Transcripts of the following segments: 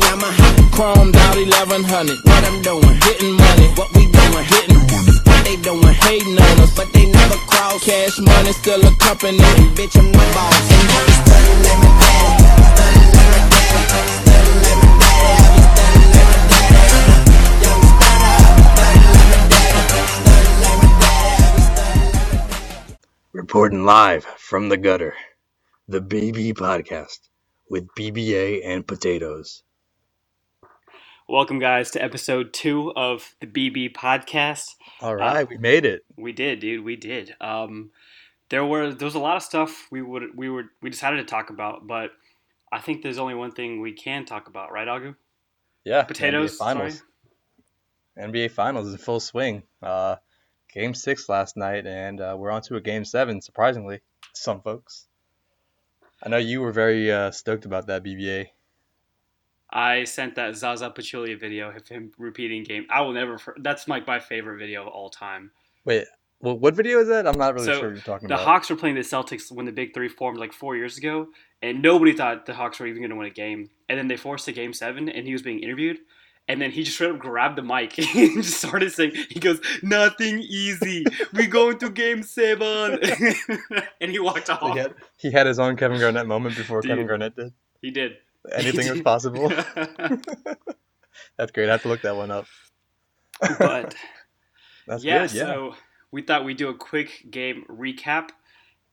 Yamaha, chromed out 1100. What I'm doing, money. What we doing, hitting. What they doing, hating on us, but they never. Cash money still a company. Bitch, I'm boss. Reporting live from the gutter, the BB podcast with BBA and potatoes. Welcome, guys, to episode two of the BB podcast. All right, we made it. We did, dude. We did. Um, there were there was a lot of stuff we would we were we decided to talk about, but I think there's only one thing we can talk about, right, Agu? Yeah, Potatoes. NBA finals. Sorry. NBA finals is in full swing. Uh, game six last night, and uh, we're on to a game seven. Surprisingly, some folks. I know you were very uh, stoked about that BBA. I sent that Zaza Pachulia video of him repeating game. I will never. That's like my favorite video of all time. Wait, well, what video is that? I'm not really So, sure what you're talking The about. The Hawks were playing the Celtics when the Big Three formed like four years ago, and nobody thought the Hawks were even going to win a game. And then they forced a game seven, and he was being interviewed. And then he just straight up grabbed the mic and just started saying, "He goes, nothing easy. We going to game seven. and he walked off. he, had, he had his own Kevin Garnett moment before Dude. Kevin Garnett did. He did. Anything was possible. That's great. I have to look that one up. but That's yeah, good. Yeah. so we thought we'd do a quick game recap.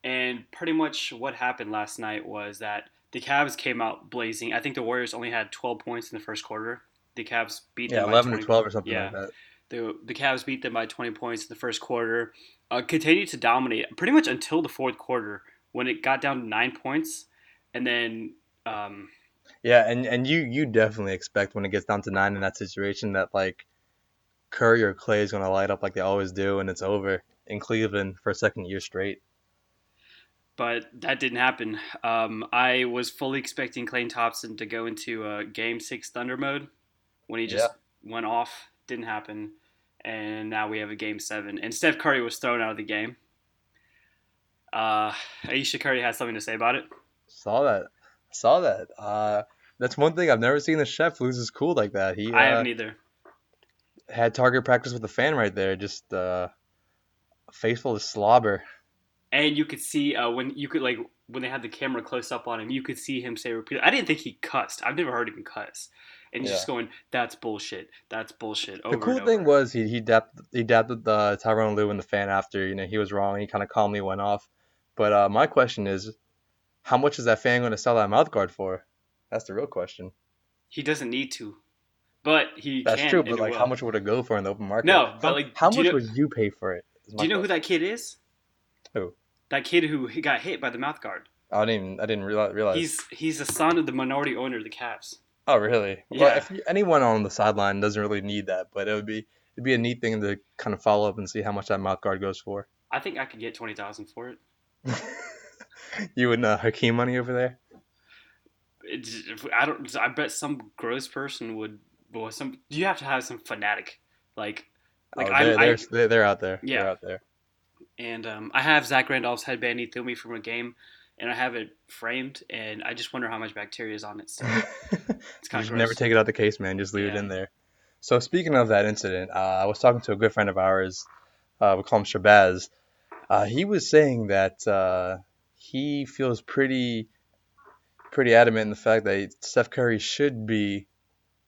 And pretty much what happened last night was that the Cavs came out blazing. I think the Warriors only had 12 points in the first quarter. The Cavs beat yeah, them by 11 20 or 12 or something Yeah. like that. The, the Cavs beat them by 20 points in the first quarter. Uh, continued to dominate pretty much until the fourth quarter when it got down to nine points. And then, um, Yeah, and, and you you definitely expect when it gets down to nine in that situation that like Curry or Klay is going to light up like they always do, and it's over in Cleveland for a second year straight. but that didn't happen. Um, I was fully expecting Clayton Thompson to go into uh, Game Six Thunder mode when he just went off. Didn't happen, and now we have a Game Seven. And Steph Curry was thrown out of the game. Uh, Ayesha Curry has something to say about it. Saw that. Saw that. Uh, that's one thing I've never seen a chef lose his cool like that. He I uh, haven't either. had target practice with a fan right there, just uh, faithful as slobber. And you could see uh, when you could like when they had the camera close up on him, you could see him say repeatedly. I didn't think he cussed. I've never heard him cuss. And he's Yeah. just going, "That's bullshit. That's bullshit." The cool thing was he he dapped he dapped the Tyronn Lue and the fan after you know he was wrong. He kind of calmly went off. But uh, my question is, how much is that fan going to sell that mouth guard for? That's the real question. he doesn't need to, but he That's true, but like, how much would it go for in the open market? No, but, how, like, how much know- would you pay for it? Do you know who that kid is? Who? That kid who got hit by the mouth guard. I didn't even, I didn't realize. realize. He's he's the son of the minority owner of the Cavs. Oh, really? Well, Yeah. if you, anyone on the sideline doesn't really need that, but it would be it'd be a neat thing to kind of follow up and see how much that mouth guard goes for. I think I could get twenty thousand for it. you and uh, Hakeem money over there. It's, I don't. I bet some gross person would. Well, some you have to have some fanatic, like like oh, I, they're, I they're, they're, they're out there. Yeah. They're out there. and um, I have Zach Randolph's headband he threw me from a game, and I have it framed, and I just wonder how much bacteria is on it. So it's kind of never take it out the case, man. Just leave it in there. So speaking of that incident, uh, I was talking to a good friend of ours. Uh, we call him Shabazz. Uh, he was saying that uh, he feels pretty, pretty adamant in the fact that Steph Curry should be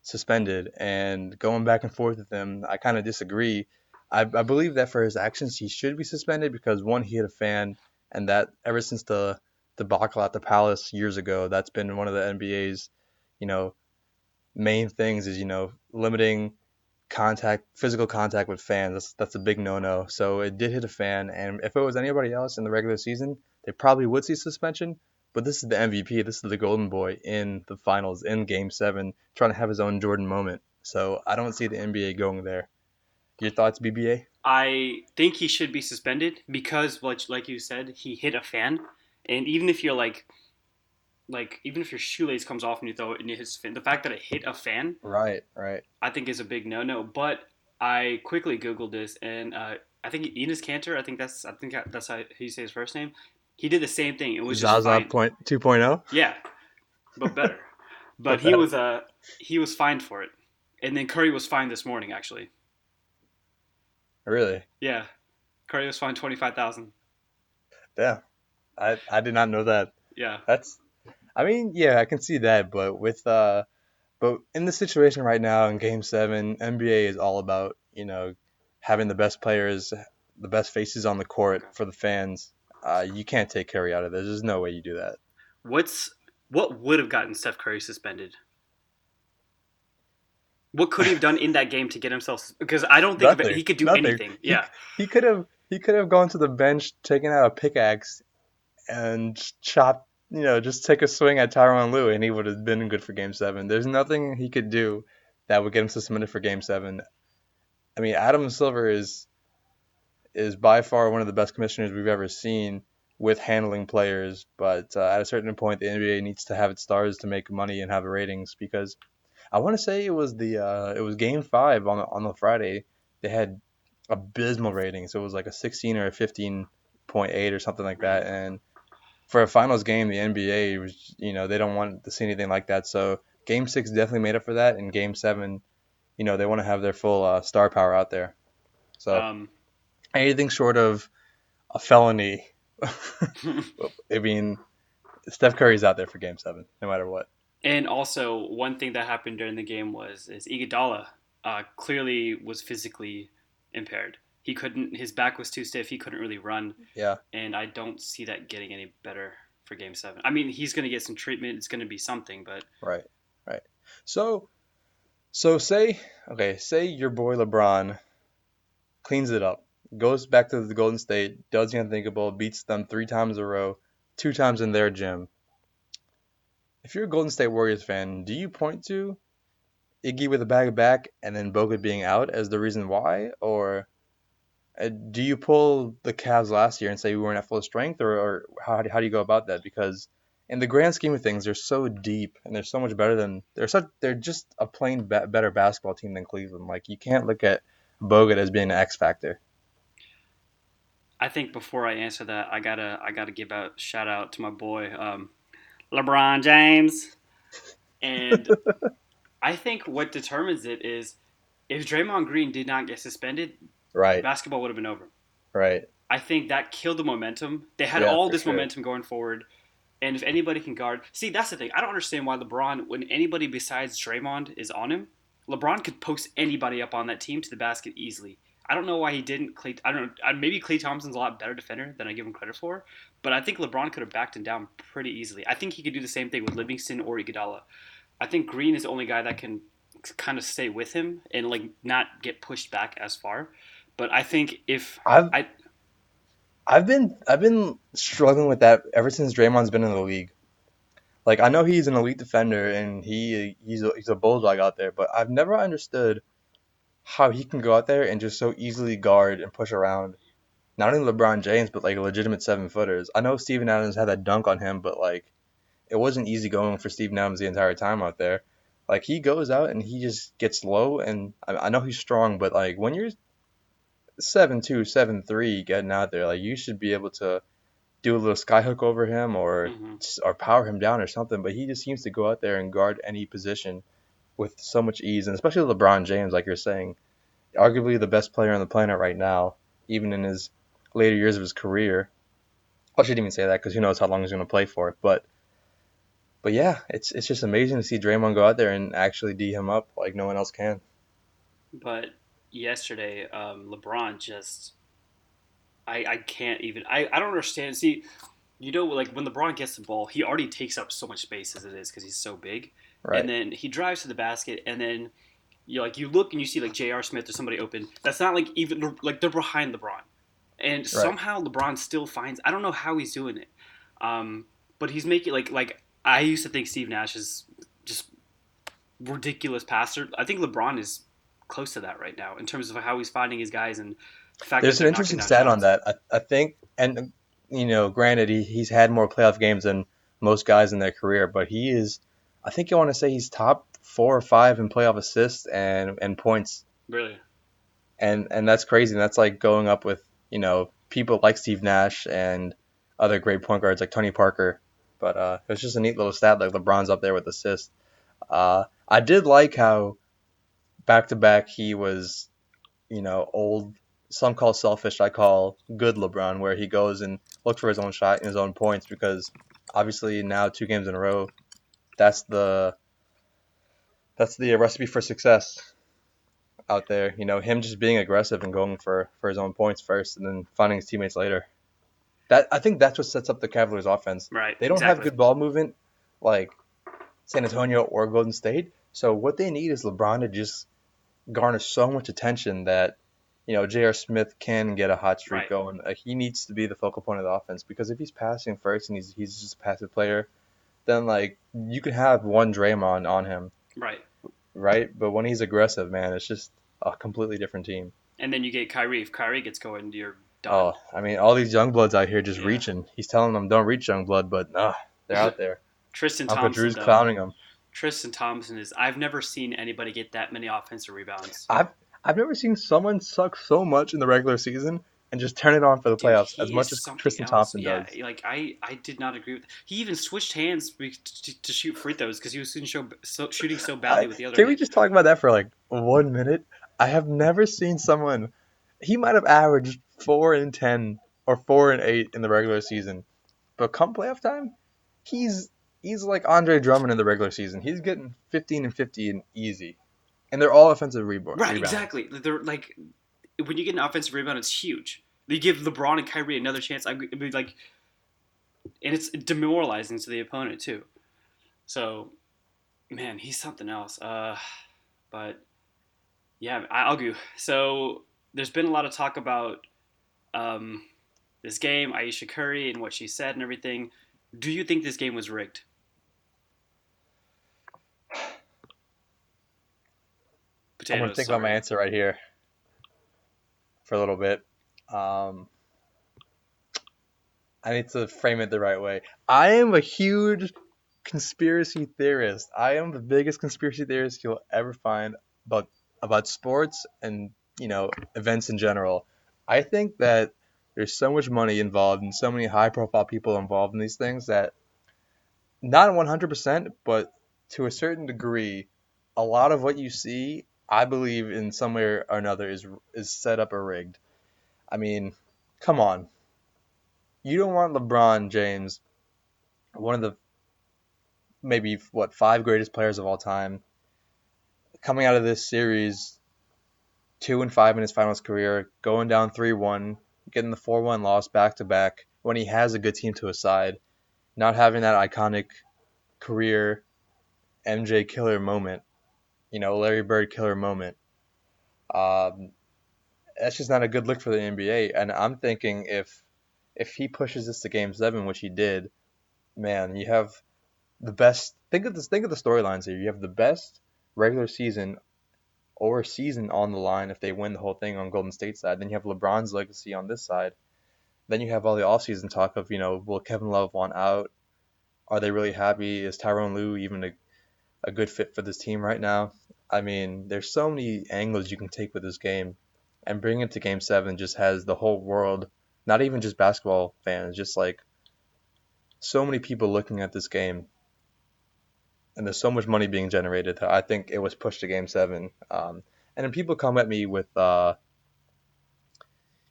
suspended. And going back and forth with him, I kind of disagree. I, I believe that for his actions, he should be suspended because one, he hit a fan, and that ever since the debacle at the Palace years ago, that's been one of the NBA's, you know, main things is you know limiting contact, physical contact with fans. That's that's a big no-no. So it did hit a fan, and if it was anybody else in the regular season, they probably would see suspension. But this is the MVP. This is the golden boy in the finals in Game Seven, trying to have his own Jordan moment. So I don't see the NBA going there. Your thoughts, BBA? I think he should be suspended because, like, like you said, he hit a fan, and even if you're like, like even if your shoelace comes off and you throw it in his fan, the fact that it hit a fan, Right, right. I think is a big no-no. But I quickly googled this, and uh, I think Enes Kanter, I think that's I think that's how you say his first name. He did the same thing. It was just Zaza fine. point 2.0. Yeah, but better. but he was uh he was fined for it, and then Curry was fined this morning actually. Really? Yeah, Curry was fined twenty five thousand. Yeah, I I did not know that. Yeah, That's, I mean, yeah, I can see that, but with uh, but in the situation right now in Game Seven, NBA is all about you know having the best players, the best faces on the court for the fans. Uh, you can't take Curry out of this. There's no way you do that. what's what would have gotten Steph Curry suspended? What could he have done in that game to get himself? Because I don't think it, he could do Nothing. anything. He- Yeah, He could have he could have gone to the bench, taken out a pickaxe, and chop, You know, just take a swing at Tyronn Lue, and he would have been good for Game Seven. There's nothing he could do that would get him suspended for Game Seven. I mean, Adam Silver is is by far one of the best commissioners we've ever seen with handling players. But uh, at a certain point, the NBA needs to have its stars to make money and have ratings because I want to say it was the uh, it was Game Five on the, on the Friday. They had abysmal ratings. It was like a 16 or a 15.8 or something like that. And for a finals game, the NBA was, you know, they don't want to see anything like that. So game six definitely made up for that. And game seven, you know, they want to have their full uh, star power out there. So um, anything short of a felony, I mean, Steph Curry's out there for game seven, no matter what. and also one thing that happened during the game was is Iguodala uh, clearly was physically impaired. He couldn't. His back was too stiff. He couldn't really run. Yeah. and I don't see that getting any better for Game Seven. I mean, he's going to get some treatment. It's going to be something, but Right, right. So, so say, okay, say your boy LeBron cleans it up, goes back to the Golden State, does the unthinkable, beats them three times in a row, two times in their gym. If you're a Golden State Warriors fan, do you point to Iggy with a bag of back and then Bogut being out as the reason why, or uh, do you pull the Cavs last year and say we weren't at full strength, or, or how, how do you go about that? Because in the grand scheme of things, they're so deep and they're so much better than they're such they're just a plain be- better basketball team than Cleveland. Like you can't look at Bogut as being an X factor. I think before I answer that, I gotta I gotta give a shout out to my boy um, LeBron James, and I think what determines it is if Draymond Green did not get suspended, Right, basketball would have been over. right, I think that killed the momentum. They had Yeah, all this sure. momentum going forward. And if anybody can guard, see, that's the thing. I don't understand why LeBron, when anybody besides Draymond is on him, LeBron could post anybody up on that team to the basket easily. I don't know why he didn't. Klay, I don't know. uh, Maybe Klay Thompson's a lot better defender than I give him credit for, but I think LeBron could have backed him down pretty easily. I think he could do the same thing with Livingston or Iguodala. I think Green is the only guy that can kind of stay with him and like not get pushed back as far. But I think if I've I I've been I've been struggling with that ever since Draymond's been in the league. Like I know he's an elite defender and he he's a, he's a bulldog out there, but I've never understood how he can go out there and just so easily guard and push around not only LeBron James but like legitimate seven footers. I know Steven Adams had that dunk on him, but like it wasn't easy going for Steven Adams the entire time out there. Like he goes out and he just gets low, and I, I know he's strong, but like when you're seven two, seven three getting out there, like you should be able to do a little skyhook over him or Mhm. or power him down or something. But he just seems to go out there and guard any position with so much ease, and especially LeBron James, like you're saying, arguably the best player on the planet right now, even in his later years of his career. I shouldn't even say that because who knows how long he's going to play for. But but yeah, it's it's just amazing to see Draymond go out there and actually d him up like no one else can. But yesterday, um, LeBron just, I, I can't even, I, I don't understand. See, you know, like when LeBron gets the ball, he already takes up so much space as it is because he's so big. Right. And then he drives to the basket, and then you like you look and you see like J.R. Smith or somebody open. That's not like even like they're behind LeBron, and somehow LeBron still finds. I don't know how he's doing it, um, but he's making like like I used to think Steve Nash is just ridiculous passer. I think LeBron is close to that right now in terms of how he's finding his guys and the fact There's an interesting stat on that. I, I think, and you know, granted, he, he's had more playoff games than most guys in their career, but he is. I think I want to say he's top four or five in playoff assists and and points, Really, and and that's crazy. And that's like going up with you know people like Steve Nash and other great point guards like Tony Parker. But uh, it was just a neat little stat like LeBron's up there with assists. Uh, I did like how back to back he was, you know, old. Some call selfish. I call good LeBron, where he goes and looks for his own shot and his own points because obviously now two games in a row, that's the that's the recipe for success out there. You know, him just being aggressive and going for for his own points first, and then finding his teammates later. That I think that's what sets up the Cavaliers' offense. Right. They don't exactly. have good ball movement like San Antonio or Golden State. So what they need is LeBron to just garnish so much attention that you know J.R. Smith can get a hot streak Right. going. Like, he needs to be the focal point of the offense because if he's passing first and he's he's just a passive player, then like you can have one Draymond on him, Right. right? But when he's aggressive, man, it's just a completely different team. And then you get Kyrie. If Kyrie gets going, you're done. Oh, I mean, all these young bloods out here just Yeah. reaching. He's telling them don't reach young blood, but nah, they're out there. Tristan Uncle Thompson. Drew's though. clowning them. Tristan Thompson is. I've never seen anybody get that many offensive rebounds. I've I've never seen someone suck so much in the regular season and just turn it on for the Dude, playoffs as much as Tristan else. Thompson yeah, does. Like I, I did not agree with. He even switched hands be- to, to shoot free throws because he was shooting so, so shooting so badly I- with the other. Can we just talk about that for like one minute? I have never seen someone. He might have averaged four and ten or four and eight in the regular season, but come playoff time, he's he's like Andre Drummond in the regular season. He's getting fifteen and fifty and easy, and they're all offensive rebound. Right, rebounds. exactly. They're like when you get an offensive rebound, it's huge. They give LeBron and Kyrie another chance. I mean, like, and it's demoralizing to the opponent too. So, man, he's something else. Uh, but yeah, I- I'll go. So there's been a lot of talk about um, this game, Ayesha Curry, and what she said and everything. Do you think this game was rigged? I'm gonna Potatoes, think about my answer right here for a little bit. Um, I need to frame it the right way. I am a huge conspiracy theorist. I am the biggest conspiracy theorist you'll ever find about about sports and you know events in general. I think that there's so much money involved and so many high profile people involved in these things that not 100% but to a certain degree a lot of what you see I believe in some way or another is is set up or rigged. I mean, come on. You don't want LeBron James, one of the maybe what five greatest players of all time, coming out of this series two and five in his finals career, going down three one, getting the four one loss back to back when he has a good team to his side, not having that iconic career MJ killer moment you know, Larry Bird killer moment. Um, that's just not a good look for the NBA. And I'm thinking if if he pushes this to Game Seven, which he did, man, you have the best. Think of this. Think of the storylines here. You have the best regular season or season on the line if they win the whole thing on Golden State side. Then you have LeBron's legacy on this side. Then you have all the offseason talk of, you know, will Kevin Love want out? Are they really happy? Is Tyronn Lue even a, a good fit for this team right now? I mean, there's so many angles you can take with this game, and bringing it to Game Seven just has the whole world, not even just basketball fans, just like so many people looking at this game, and there's so much money being generated. that I think it was pushed to Game Seven. Um, and then people come at me with, uh,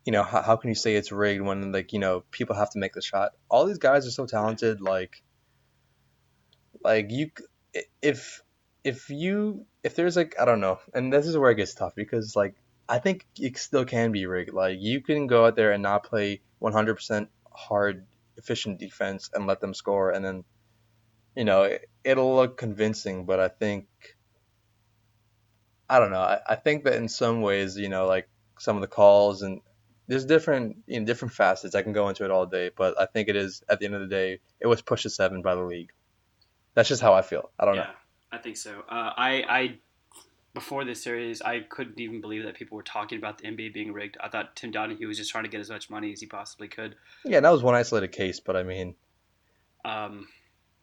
you know, how, how can you say it's rigged when like you know people have to make the shot? All these guys are so talented, like, like you, if if you if there's like I don't know, and this is where it gets tough because like I think it still can be rigged. Like you can go out there and not play 100% hard, efficient defense and let them score, and then you know it, it'll look convincing. But I think I don't know. I, I think that in some ways, you know, like some of the calls and there's different you know different facets. I can go into it all day, but I think it is at the end of the day, it was pushed to seven by the league. That's just how I feel. I don't yeah, know. I think so. Uh, I, I before this series, I couldn't even believe that people were talking about the NBA being rigged. I thought Tim Donaghy was just trying to get as much money as he possibly could. Yeah, that was one isolated case, but I mean, Um,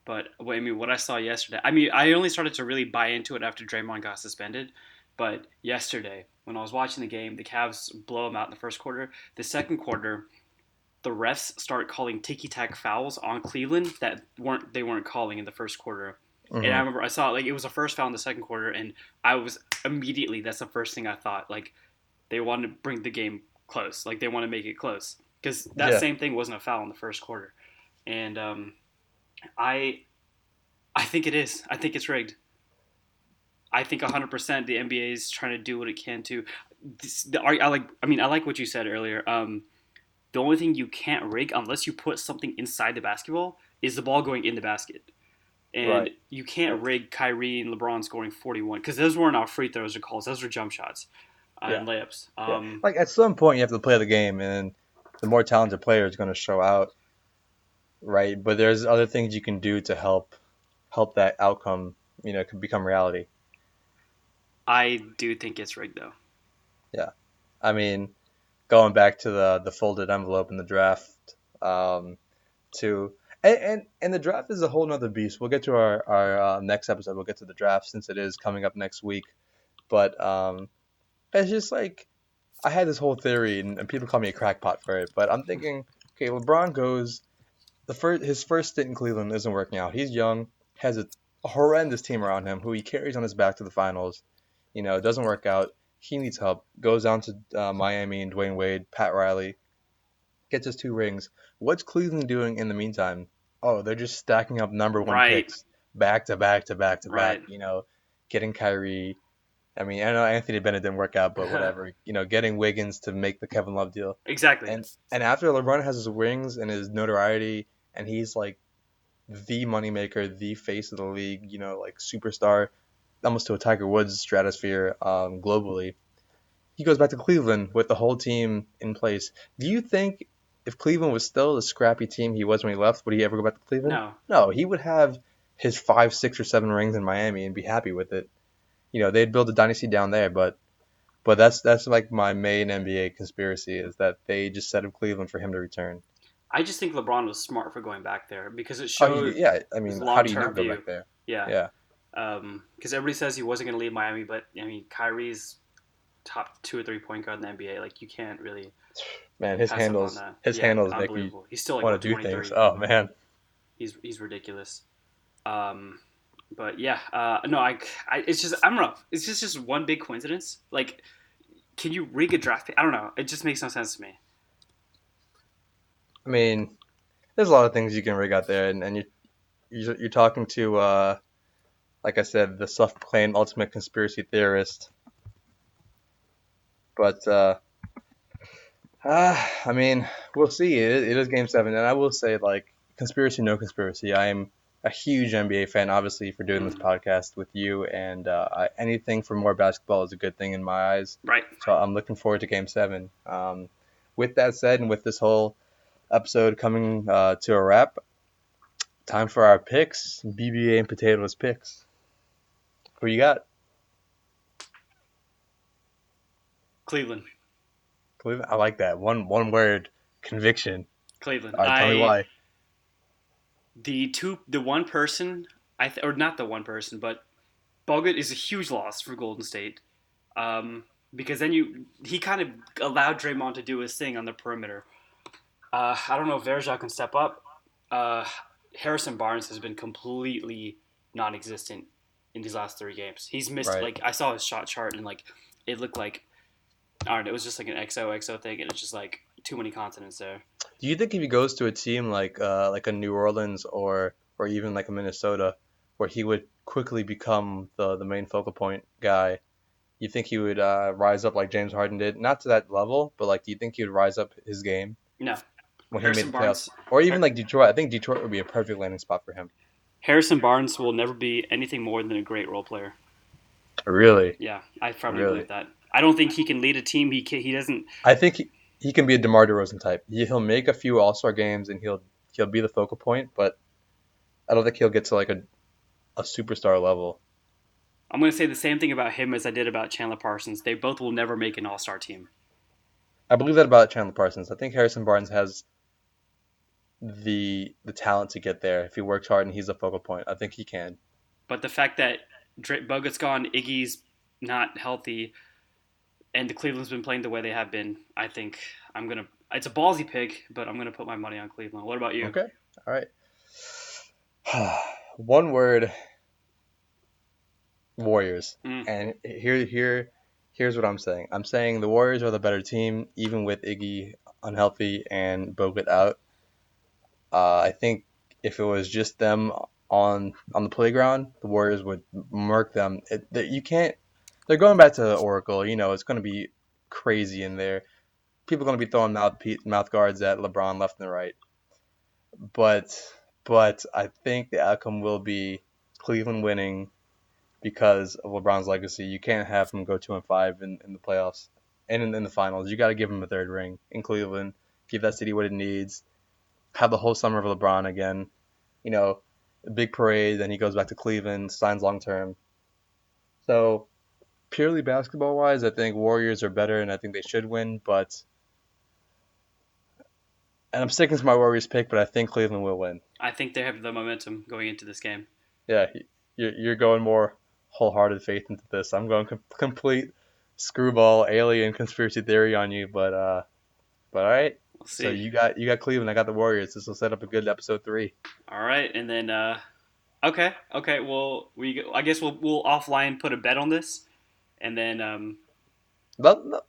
but what- I mean, what I saw yesterday, I mean, I only started to really buy into it after Draymond got suspended. But yesterday, when I was watching the game, the Cavs blow them out in the first quarter. The second quarter, the refs start calling ticky tack fouls on Cleveland that weren't they weren't calling in the first quarter. And I remember I saw like it was the first foul in the second quarter, and I was immediately that's the first thing I thought. Like they wanted to bring the game close, like they want to make it close because that Yeah. same thing wasn't a foul in the first quarter, and um, I I think it is. I think it's rigged. I think 100% the NBA is trying to do what it can to. This, the, I like. I mean, I like what you said earlier. Um, the only thing you can't rig unless you put something inside the basketball is the ball going in the basket. And Right. you can't rig Kyrie and LeBron scoring 41 because those weren't our free throws or calls. Those were jump shots uh, and layups. Yeah. Um, Like at some point, you have to play the game, and the more talented player is going to show out, right? But there's other things you can do to help help that outcome, you know, become reality. I do think it's rigged though. Yeah, I mean, going back to the the folded envelope in the draft, um, to and, and and the draft is a whole nother beast. We'll get to our our uh, next episode. We'll get to the draft since it is coming up next week. But um, it's just like I had this whole theory, and, and people call me a crackpot for it. But I'm thinking, okay, LeBron goes the first his first stint in Cleveland isn't working out. He's young, has a, horrendous team around him who he carries on his back to the finals. You know, it doesn't work out. He needs help. Goes down to uh, Miami and Dwyane Wade, Pat Riley, gets his two rings. What's Cleveland doing in the meantime? Oh, they're just stacking up number one Right. picks back to back to back to back. Right. You know, getting Kyrie. I mean, I know Anthony Bennett didn't work out, but whatever. you know, getting Wiggins to make the Kevin Love deal. Exactly. And and after LeBron has his rings and his notoriety, and he's like the moneymaker, the face of the league, you know, like superstar, almost to a Tiger Woods stratosphere um, globally. He goes back to Cleveland with the whole team in place. Do you think if Cleveland was still the scrappy team he was when he left, would he ever go back to Cleveland? no. No, he would have his five, six, or seven rings in Miami and be happy with it. You know, they'd build a dynasty down there, but but that's that's like my main NBA conspiracy is that they just set up Cleveland for him to return. I just think LeBron was smart for going back there because it Oh, showed. you- yeah, I mean, how do you not go back there? Yeah. Yeah, Because everybody says he wasn't going to leave Miami, but I mean, Kyrie's top two or three point guard in the NBA. Like you can't really man, his handles, his Yeah, handles make me. He's still like want to do things. Oh man, He's he's ridiculous. Um, but yeah, uh, no, I, I it's just I don't know. It's just just one big coincidence. Like, can you rig a draft pick? I don't know. It just makes no sense to me. I mean, there's a lot of things you can rig out there, and, and you you're, you're talking to, uh, like I said, the self-proclaimed ultimate conspiracy theorist. But uh, uh, I mean, we'll see. It, it is Game Seven, and I will say, like, conspiracy, no conspiracy. I am a huge NBA fan, obviously, for doing this podcast with you, and uh, I, anything for more basketball is a good thing in my eyes. Right. So I'm looking forward to Game Seven. Um, with that said, and with this whole episode coming uh, to a wrap, time for our picks. BBA and potatoes picks. Who you got? Cleveland. Cleveland. I like that one. One word. Conviction. Cleveland. All right, tell I, me why. the two the one person I th- or not the one person but Bogut is a huge loss for Golden State um, because then you he kind of allowed Draymond to do his thing on the perimeter. Uh, I don't know if Varejao can step up. Uh, Harrison Barnes has been completely non-existent in these last three games. He's missed Right. like I saw his shot chart and like it looked like I don't know. It was just like an XOXO thing, and it's just like too many continents there. Do you think if he goes to a team like uh, like a New Orleans or or even like a Minnesota, where he would quickly become the the main focal point guy? You think he would uh, rise up like James Harden did? Not to that level, but like, do you think he would rise up his game No, when Harrison he made the Barnes. playoffs? Or even like Detroit? I think Detroit would be a perfect landing spot for him. Harrison Barnes will never be anything more than a great role player. Really, Yeah, I probably Really? believe that. I don't think he can lead a team. He can, he doesn't. I think he, he can be a DeMar DeRozan type. He, he'll make a few All Star games and he'll he'll be the focal point, but I don't think he'll get to like a a superstar level. I'm going to say the same thing about him as I did about Chandler Parsons. They both will never make an All Star team. I believe that about Chandler Parsons. I think Harrison Barnes has the the talent to get there if he works hard and he's a focal point. I think he can. But the fact that Dra- Bogut's gone, Iggy's not healthy, and the Cleveland's been playing the way they have been, I think I'm gonna. It's a ballsy pick, but I'm gonna put my money on Cleveland. What about you? Okay. All right. One word Warriors. Mm. And here here here's what I'm saying. I'm saying the Warriors are the better team, even with Iggy unhealthy and Bogut out. Uh, I think if it was just them on on the playground, the Warriors would murk them. It, you can't. They're going back to Oracle. You know, it's going to be crazy in there. People are going to be throwing mouth mouth guards at LeBron left and right. But but I think the outcome will be Cleveland winning because of LeBron's legacy. You can't have him go two and five in, in the playoffs and in, in the finals. You got to give him a third ring in Cleveland. Give that city what it needs. Have the whole summer of LeBron again. You know, big parade. Then he goes back to Cleveland, signs long term. So purely basketball wise, I think Warriors are better, and I think they should win. But and I'm sticking to my Warriors pick, but I think Cleveland will win. I think they have the momentum going into this game. Yeah, you're, you're going more wholehearted faith into this. I'm going com- complete screwball alien conspiracy theory on you, but uh, but all right. We'll. So you got you got Cleveland. I got the Warriors. This will set up a good episode three. All right, and then uh, okay, okay. Well, we I guess we'll we'll offline put a bet on this, and then um, Let, let,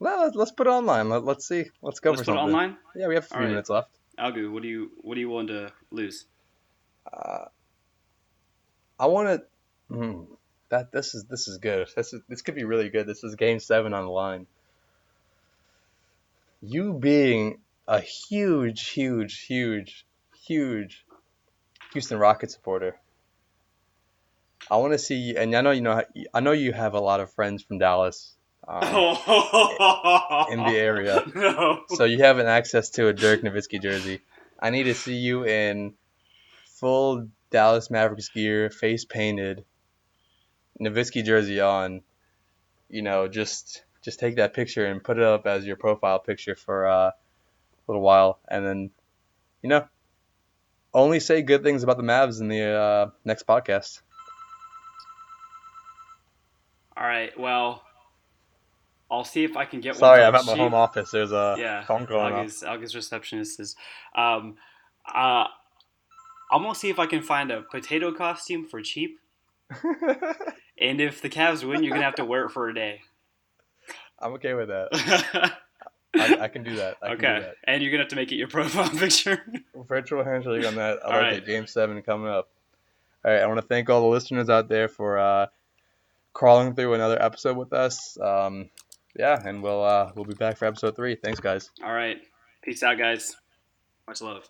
let, let's put it online. Let, let's see. Let's go let's for put it something. online. Yeah, we have three All right. minutes left. Algu, what do you what do you want to lose? Uh, I want to. Hmm, that this is this is good. This is this could be really good. This is Game Seven on the line. You being a huge, huge, huge, huge Houston Rockets supporter. I want to see, and I know you know. I know you have a lot of friends from Dallas um, in the area. No. So you have an access to a Dirk Nowitzki jersey. I need to see you in full Dallas Mavericks gear, face painted, Nowitzki jersey on. You know, just just take that picture and put it up as your profile picture for uh, a little while, and then, you know, only say good things about the Mavs in the uh, next podcast. All right. Well, I'll see if I can get Sorry, one. I'm at my cheap. home office. There's a Yeah, phone going. August, August receptionist is. Um, uh, I'm gonna see if I can find a potato costume for cheap. And if the Cavs win, you're gonna have to wear it for a day. I'm okay with that. I, I, can do that. I okay. Do that. And you're gonna have to make it your profile picture. Virtual handshake on that. I like right. it. Game seven coming up. All right. I want to thank all the listeners out there for uh, crawling through another episode with us. Um, yeah, and we'll uh, we'll be back for episode three. Thanks, guys. All right. Peace out, guys. Much love.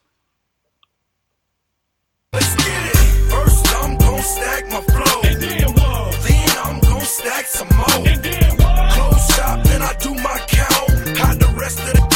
Let's get it. First, I'm gonna stack my flow. And then, then I'm gonna stack some more. I do my count, kinda rest of the